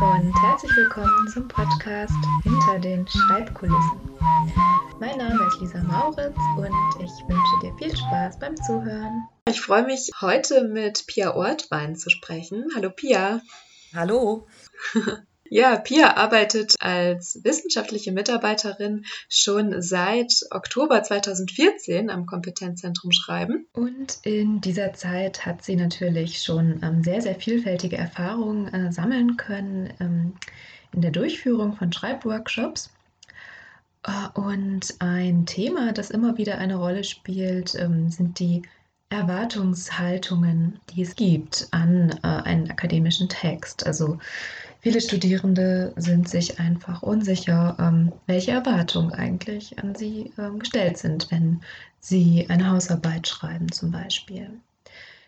und herzlich willkommen zum Podcast Hinter den Schreibkulissen. Mein Name ist Lisa Mauritz und ich wünsche dir viel Spaß beim Zuhören. Ich freue mich, heute mit Pia Ortwein zu sprechen. Hallo Pia. Hallo. Ja, Pia arbeitet als wissenschaftliche Mitarbeiterin schon seit Oktober 2014 am Kompetenzzentrum Schreiben. Und in dieser Zeit hat sie natürlich schon ähm, sehr, sehr vielfältige Erfahrungen äh, sammeln können ähm, in der Durchführung von Schreibworkshops. Äh, und ein Thema, das immer wieder eine Rolle spielt, ähm, sind die Erwartungshaltungen, die es gibt an äh, einen akademischen Text. Also Viele Studierende sind sich einfach unsicher, ähm, welche Erwartungen eigentlich an sie ähm, gestellt sind, wenn sie eine Hausarbeit schreiben zum Beispiel.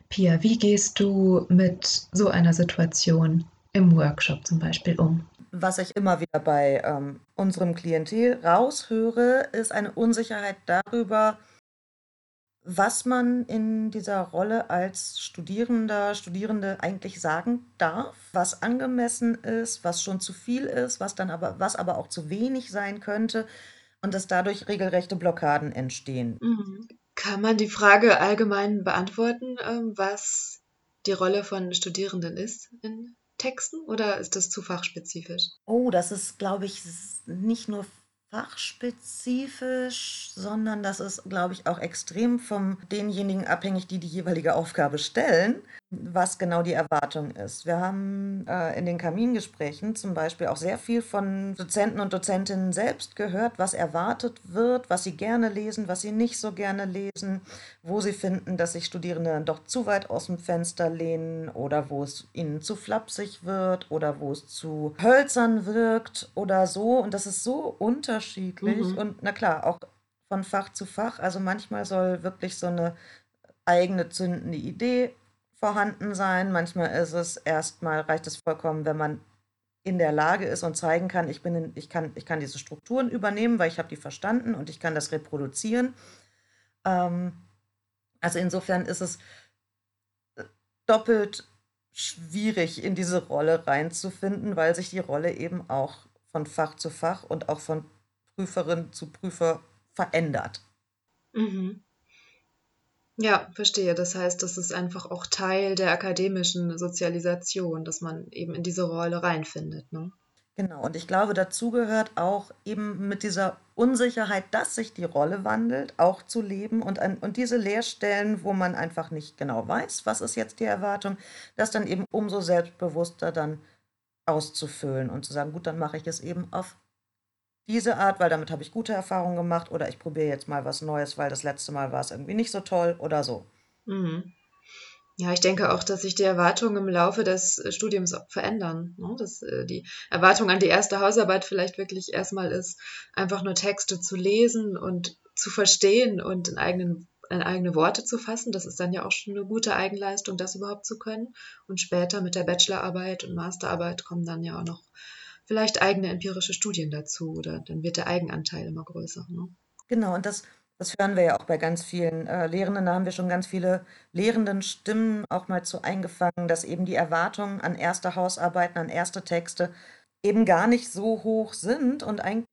Pia, wie gehst du mit so einer Situation im Workshop zum Beispiel um? Was ich immer wieder bei ähm, unserem Klientel raushöre, ist eine Unsicherheit darüber, was man in dieser Rolle als Studierender, Studierende eigentlich sagen darf, was angemessen ist, was schon zu viel ist, was dann aber, was aber auch zu wenig sein könnte und dass dadurch regelrechte Blockaden entstehen. Mhm. Kann man die Frage allgemein beantworten, ähm, was die Rolle von Studierenden ist in Texten oder ist das zu fachspezifisch? Oh, das ist, glaube ich, nicht nur fachspezifisch, sondern das ist, glaube ich, auch extrem von denjenigen abhängig, die die jeweilige Aufgabe stellen was genau die Erwartung ist. Wir haben äh, in den Kamingesprächen zum Beispiel auch sehr viel von Dozenten und Dozentinnen selbst gehört, was erwartet wird, was sie gerne lesen, was sie nicht so gerne lesen, wo sie finden, dass sich Studierende dann doch zu weit aus dem Fenster lehnen oder wo es ihnen zu flapsig wird oder wo es zu hölzern wirkt oder so. Und das ist so unterschiedlich mhm. und na klar, auch von Fach zu Fach. Also manchmal soll wirklich so eine eigene zündende Idee vorhanden sein. Manchmal ist es erstmal, reicht es vollkommen, wenn man in der Lage ist und zeigen kann, ich, bin in, ich, kann, ich kann diese Strukturen übernehmen, weil ich habe die verstanden und ich kann das reproduzieren. Ähm, also insofern ist es äh, doppelt schwierig, in diese Rolle reinzufinden, weil sich die Rolle eben auch von Fach zu Fach und auch von Prüferin zu Prüfer verändert. Mhm. Ja, verstehe. Das heißt, das ist einfach auch Teil der akademischen Sozialisation, dass man eben in diese Rolle reinfindet, ne? Genau, und ich glaube, dazu gehört auch eben mit dieser Unsicherheit, dass sich die Rolle wandelt, auch zu leben und, an, und diese Leerstellen, wo man einfach nicht genau weiß, was ist jetzt die Erwartung, das dann eben umso selbstbewusster dann auszufüllen und zu sagen, gut, dann mache ich es eben auf diese Art, weil damit habe ich gute Erfahrungen gemacht oder ich probiere jetzt mal was Neues, weil das letzte Mal war es irgendwie nicht so toll oder so. Mhm. Ja, ich denke auch, dass sich die Erwartungen im Laufe des Studiums verändern. Ne? Dass äh, die Erwartung an die erste Hausarbeit vielleicht wirklich erstmal ist, einfach nur Texte zu lesen und zu verstehen und in, eigenen, in eigene Worte zu fassen. Das ist dann ja auch schon eine gute Eigenleistung, das überhaupt zu können. Und später mit der Bachelorarbeit und Masterarbeit kommen dann ja auch noch vielleicht eigene empirische Studien dazu oder dann wird der Eigenanteil immer größer. Ne? Genau, und das, das hören wir ja auch bei ganz vielen äh, Lehrenden. Da haben wir schon ganz viele lehrenden Stimmen auch mal zu eingefangen, dass eben die Erwartungen an erste Hausarbeiten, an erste Texte eben gar nicht so hoch sind und eigentlich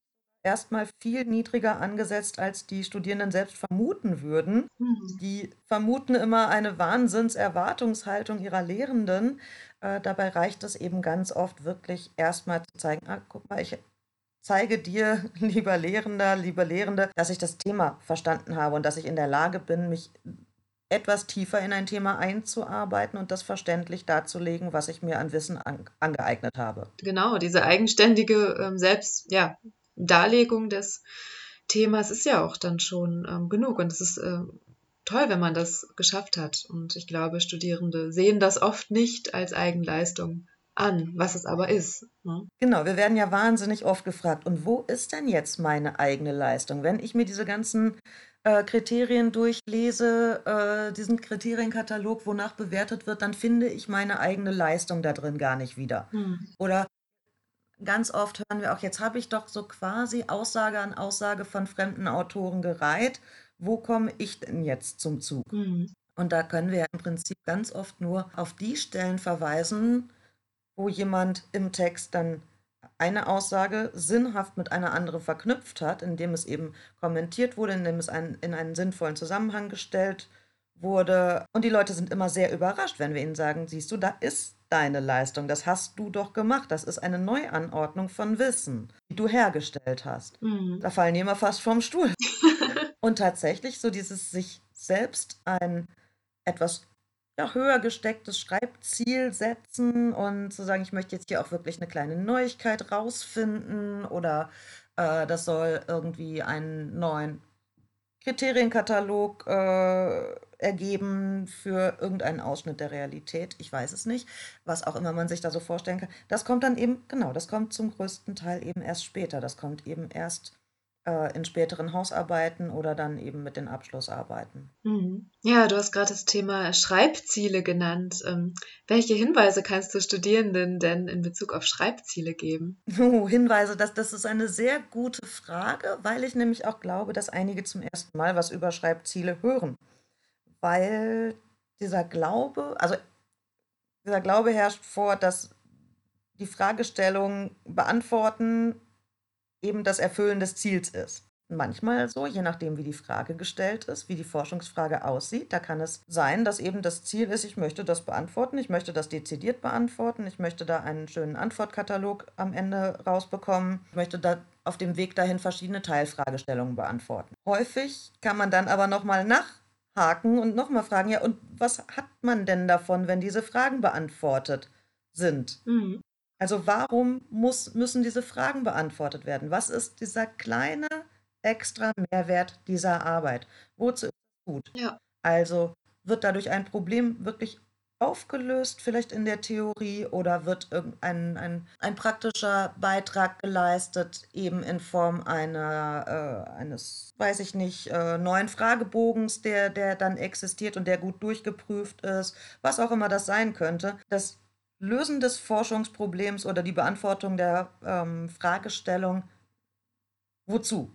erstmal viel niedriger angesetzt, als die Studierenden selbst vermuten würden. Mhm. Die vermuten immer eine Wahnsinnserwartungshaltung ihrer Lehrenden. Äh, dabei reicht es eben ganz oft wirklich erstmal zu zeigen, ah, guck mal, ich zeige dir, lieber Lehrender, liebe Lehrende, dass ich das Thema verstanden habe und dass ich in der Lage bin, mich etwas tiefer in ein Thema einzuarbeiten und das verständlich darzulegen, was ich mir an Wissen an, angeeignet habe. Genau, diese eigenständige ähm, Selbst, ja, Darlegung des Themas ist ja auch dann schon ähm, genug. Und es ist äh, toll, wenn man das geschafft hat. Und ich glaube, Studierende sehen das oft nicht als Eigenleistung an, was es aber ist. Ne? Genau, wir werden ja wahnsinnig oft gefragt, und wo ist denn jetzt meine eigene Leistung? Wenn ich mir diese ganzen äh, Kriterien durchlese, äh, diesen Kriterienkatalog, wonach bewertet wird, dann finde ich meine eigene Leistung da drin gar nicht wieder. Hm. Oder Ganz oft hören wir auch, jetzt habe ich doch so quasi Aussage an Aussage von fremden Autoren gereiht. Wo komme ich denn jetzt zum Zug? Mhm. Und da können wir im Prinzip ganz oft nur auf die Stellen verweisen, wo jemand im Text dann eine Aussage sinnhaft mit einer anderen verknüpft hat, indem es eben kommentiert wurde, indem es ein, in einen sinnvollen Zusammenhang gestellt wurde. Und die Leute sind immer sehr überrascht, wenn wir ihnen sagen, siehst du, da ist deine Leistung, das hast du doch gemacht, das ist eine Neuanordnung von Wissen, die du hergestellt hast. Mhm. Da fallen die immer fast vom Stuhl. Und tatsächlich so dieses sich selbst ein etwas ja, höher gestecktes Schreibziel setzen und zu sagen, ich möchte jetzt hier auch wirklich eine kleine Neuigkeit rausfinden oder äh, das soll irgendwie einen neuen Kriterienkatalog äh, ergeben für irgendeinen Ausschnitt der Realität. Ich weiß es nicht, was auch immer man sich da so vorstellen kann. Das kommt dann eben, genau, das kommt zum größten Teil eben erst später. Das kommt eben erst äh, in späteren Hausarbeiten oder dann eben mit den Abschlussarbeiten. Mhm. Ja, du hast gerade das Thema Schreibziele genannt. Ähm, welche Hinweise kannst du Studierenden denn in Bezug auf Schreibziele geben? Oh, Hinweise, das, das ist eine sehr gute Frage, weil ich nämlich auch glaube, dass einige zum ersten Mal was über Schreibziele hören. Weil dieser Glaube, also dieser Glaube herrscht vor, dass die Fragestellung beantworten eben das Erfüllen des Ziels ist. Manchmal so, je nachdem, wie die Frage gestellt ist, wie die Forschungsfrage aussieht. Da kann es sein, dass eben das Ziel ist, ich möchte das beantworten, ich möchte das dezidiert beantworten, ich möchte da einen schönen Antwortkatalog am Ende rausbekommen, ich möchte da auf dem Weg dahin verschiedene Teilfragestellungen beantworten. Häufig kann man dann aber nochmal nachhaken und nochmal fragen, ja, und was hat man denn davon, wenn diese Fragen beantwortet sind? Mhm. Also warum muss, müssen diese Fragen beantwortet werden? Was ist dieser kleine extra Mehrwert dieser Arbeit? Wozu ist es gut? Ja. Also wird dadurch ein Problem wirklich aufgelöst, vielleicht in der Theorie, oder wird irgendein ein, ein praktischer Beitrag geleistet, eben in Form einer, äh, eines, weiß ich nicht, äh, neuen Fragebogens, der, der dann existiert und der gut durchgeprüft ist, was auch immer das sein könnte. Das Lösen des Forschungsproblems oder die Beantwortung der ähm, Fragestellung, wozu?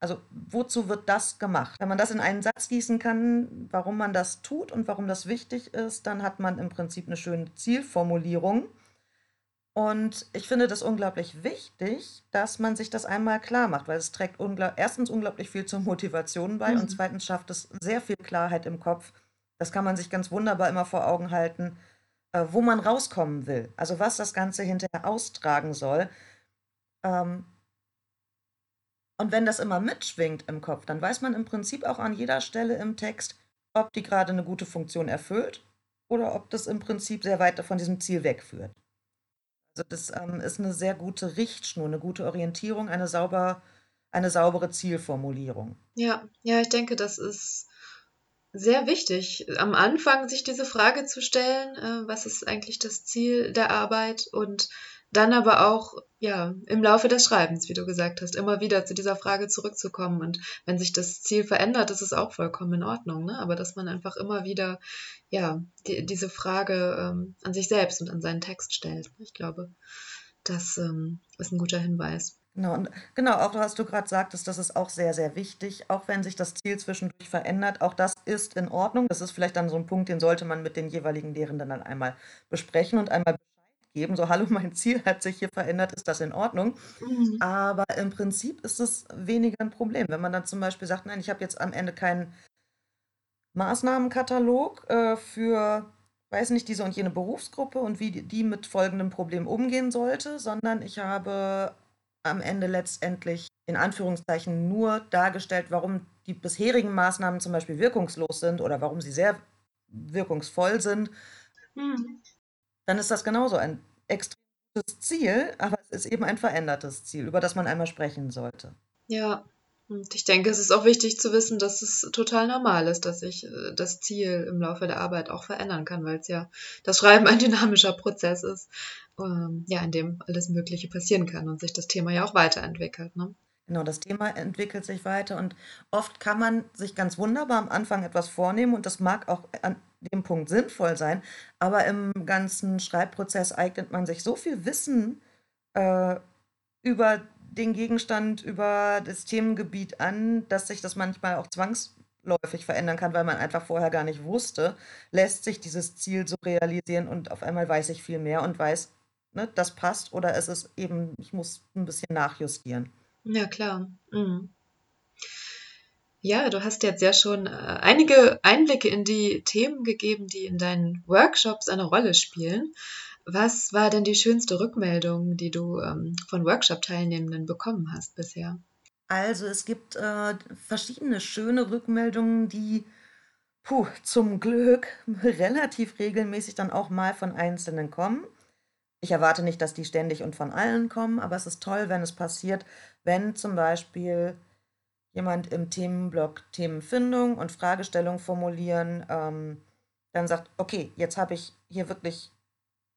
Also wozu wird das gemacht? Wenn man das in einen Satz gießen kann, warum man das tut und warum das wichtig ist, dann hat man im Prinzip eine schöne Zielformulierung. Und ich finde das unglaublich wichtig, dass man sich das einmal klar macht, weil es trägt ungl erstens unglaublich viel zur Motivation bei mhm. und zweitens schafft es sehr viel Klarheit im Kopf. Das kann man sich ganz wunderbar immer vor Augen halten wo man rauskommen will, also was das Ganze hinterher austragen soll. Ähm, und wenn das immer mitschwingt im Kopf, dann weiß man im Prinzip auch an jeder Stelle im Text, ob die gerade eine gute Funktion erfüllt oder ob das im Prinzip sehr weit von diesem Ziel wegführt. Also das ähm, ist eine sehr gute Richtschnur, eine gute Orientierung, eine, sauber, eine saubere Zielformulierung. Ja, ja, ich denke, das ist sehr wichtig, am Anfang sich diese Frage zu stellen, äh, was ist eigentlich das Ziel der Arbeit und dann aber auch ja im Laufe des Schreibens, wie du gesagt hast, immer wieder zu dieser Frage zurückzukommen und wenn sich das Ziel verändert, ist es auch vollkommen in Ordnung, ne? Aber dass man einfach immer wieder ja die, diese Frage ähm, an sich selbst und an seinen Text stellt. Ich glaube, das ähm, ist ein guter Hinweis. Genau, und genau, auch was du gerade sagtest, das ist auch sehr, sehr wichtig, auch wenn sich das Ziel zwischendurch verändert, auch das ist in Ordnung. Das ist vielleicht dann so ein Punkt, den sollte man mit den jeweiligen Lehrenden dann einmal besprechen und einmal Bescheid geben. So, hallo, mein Ziel hat sich hier verändert, ist das in Ordnung? Mhm. Aber im Prinzip ist es weniger ein Problem. Wenn man dann zum Beispiel sagt, nein, ich habe jetzt am Ende keinen Maßnahmenkatalog äh, für weiß nicht, diese und jene Berufsgruppe und wie die mit folgendem Problem umgehen sollte, sondern ich habe am Ende letztendlich in Anführungszeichen nur dargestellt, warum die bisherigen Maßnahmen zum Beispiel wirkungslos sind oder warum sie sehr wirkungsvoll sind, mhm. dann ist das genauso ein extremes Ziel, aber es ist eben ein verändertes Ziel, über das man einmal sprechen sollte. Ja, und ich denke, es ist auch wichtig zu wissen, dass es total normal ist, dass sich äh, das Ziel im Laufe der Arbeit auch verändern kann, weil es ja das Schreiben ein dynamischer Prozess ist, ähm, ja, in dem alles Mögliche passieren kann und sich das Thema ja auch weiterentwickelt. Ne? Genau, das Thema entwickelt sich weiter und oft kann man sich ganz wunderbar am Anfang etwas vornehmen und das mag auch an dem Punkt sinnvoll sein, aber im ganzen Schreibprozess eignet man sich so viel Wissen äh, über den Gegenstand über das Themengebiet an, dass sich das manchmal auch zwangsläufig verändern kann, weil man einfach vorher gar nicht wusste, lässt sich dieses Ziel so realisieren und auf einmal weiß ich viel mehr und weiß, ne, das passt oder ist es eben, ich muss ein bisschen nachjustieren. Ja, klar. Mhm. Ja, du hast jetzt ja schon äh, einige Einblicke in die Themen gegeben, die in deinen Workshops eine Rolle spielen. Was war denn die schönste Rückmeldung, die du ähm, von Workshop-Teilnehmenden bekommen hast bisher? Also es gibt äh, verschiedene schöne Rückmeldungen, die puh, zum Glück relativ regelmäßig dann auch mal von Einzelnen kommen. Ich erwarte nicht, dass die ständig und von allen kommen, aber es ist toll, wenn es passiert, wenn zum Beispiel jemand im Themenblock Themenfindung und Fragestellung formulieren ähm, dann sagt, okay, jetzt habe ich hier wirklich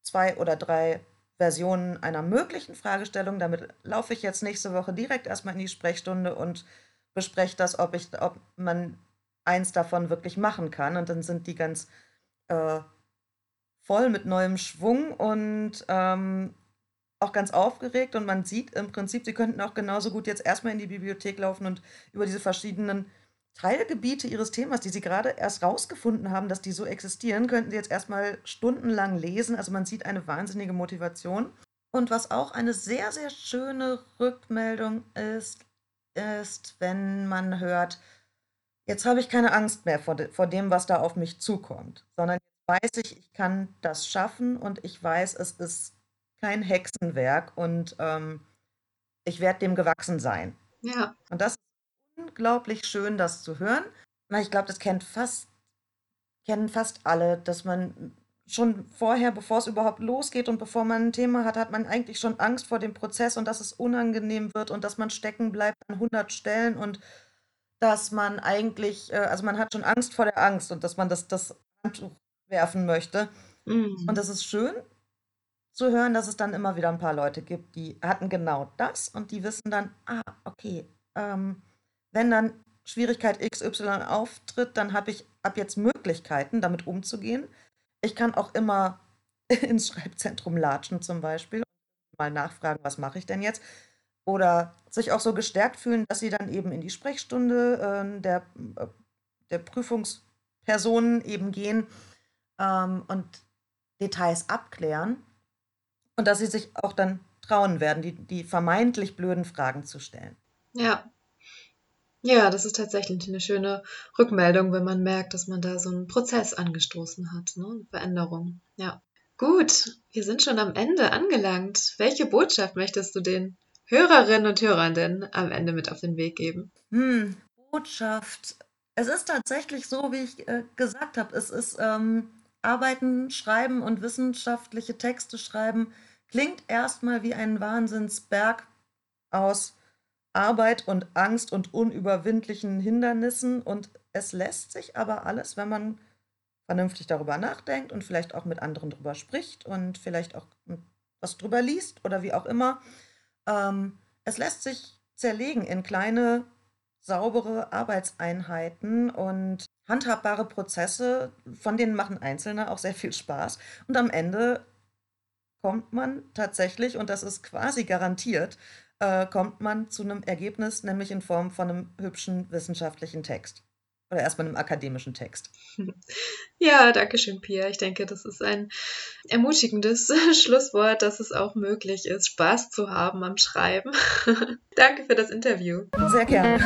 zwei oder drei Versionen einer möglichen Fragestellung. Damit laufe ich jetzt nächste Woche direkt erstmal in die Sprechstunde und bespreche das, ob, ich, ob man eins davon wirklich machen kann. Und dann sind die ganz äh, voll mit neuem Schwung und ähm, auch ganz aufgeregt. Und man sieht im Prinzip, sie könnten auch genauso gut jetzt erstmal in die Bibliothek laufen und über diese verschiedenen Teilgebiete ihres Themas, die sie gerade erst rausgefunden haben, dass die so existieren, könnten sie jetzt erstmal stundenlang lesen. Also man sieht eine wahnsinnige Motivation. Und was auch eine sehr, sehr schöne Rückmeldung ist, ist, wenn man hört, jetzt habe ich keine Angst mehr vor, de vor dem, was da auf mich zukommt, sondern jetzt weiß ich, ich kann das schaffen und ich weiß, es ist kein Hexenwerk und ähm, ich werde dem gewachsen sein. Ja. Und das ist unglaublich schön, das zu hören. Ich glaube, das kennt fast, kennen fast alle, dass man schon vorher, bevor es überhaupt losgeht und bevor man ein Thema hat, hat man eigentlich schon Angst vor dem Prozess und dass es unangenehm wird und dass man stecken bleibt an 100 Stellen und dass man eigentlich, äh, also man hat schon Angst vor der Angst und dass man das, das Handtuch werfen möchte. Mhm. Und das ist schön zu hören, dass es dann immer wieder ein paar Leute gibt, die hatten genau das und die wissen dann, ah, okay, ähm, wenn dann Schwierigkeit XY auftritt, dann habe ich ab jetzt Möglichkeiten, damit umzugehen. Ich kann auch immer ins Schreibzentrum latschen zum Beispiel, mal nachfragen, was mache ich denn jetzt? Oder sich auch so gestärkt fühlen, dass sie dann eben in die Sprechstunde äh, der, der Prüfungspersonen eben gehen ähm, und Details abklären und dass sie sich auch dann trauen werden, die, die vermeintlich blöden Fragen zu stellen. Ja. Ja, das ist tatsächlich eine schöne Rückmeldung, wenn man merkt, dass man da so einen Prozess angestoßen hat, ne? Eine Veränderung. Ja. Gut, wir sind schon am Ende angelangt. Welche Botschaft möchtest du den Hörerinnen und Hörern denn am Ende mit auf den Weg geben? Hm, Botschaft. Es ist tatsächlich so, wie ich äh, gesagt habe. Es ist ähm, Arbeiten, Schreiben und wissenschaftliche Texte schreiben klingt erstmal wie ein Wahnsinnsberg aus Arbeit und Angst und unüberwindlichen Hindernissen. Und es lässt sich aber alles, wenn man vernünftig darüber nachdenkt und vielleicht auch mit anderen drüber spricht und vielleicht auch was drüber liest oder wie auch immer, ähm, es lässt sich zerlegen in kleine, saubere Arbeitseinheiten und handhabbare Prozesse, von denen machen Einzelne auch sehr viel Spaß. Und am Ende kommt man tatsächlich, und das ist quasi garantiert, äh, kommt man zu einem Ergebnis, nämlich in Form von einem hübschen wissenschaftlichen Text. Oder erstmal einem akademischen Text. Ja, danke schön, Pia. Ich denke, das ist ein ermutigendes Schlusswort, dass es auch möglich ist, Spaß zu haben am Schreiben. danke für das Interview. Sehr gerne.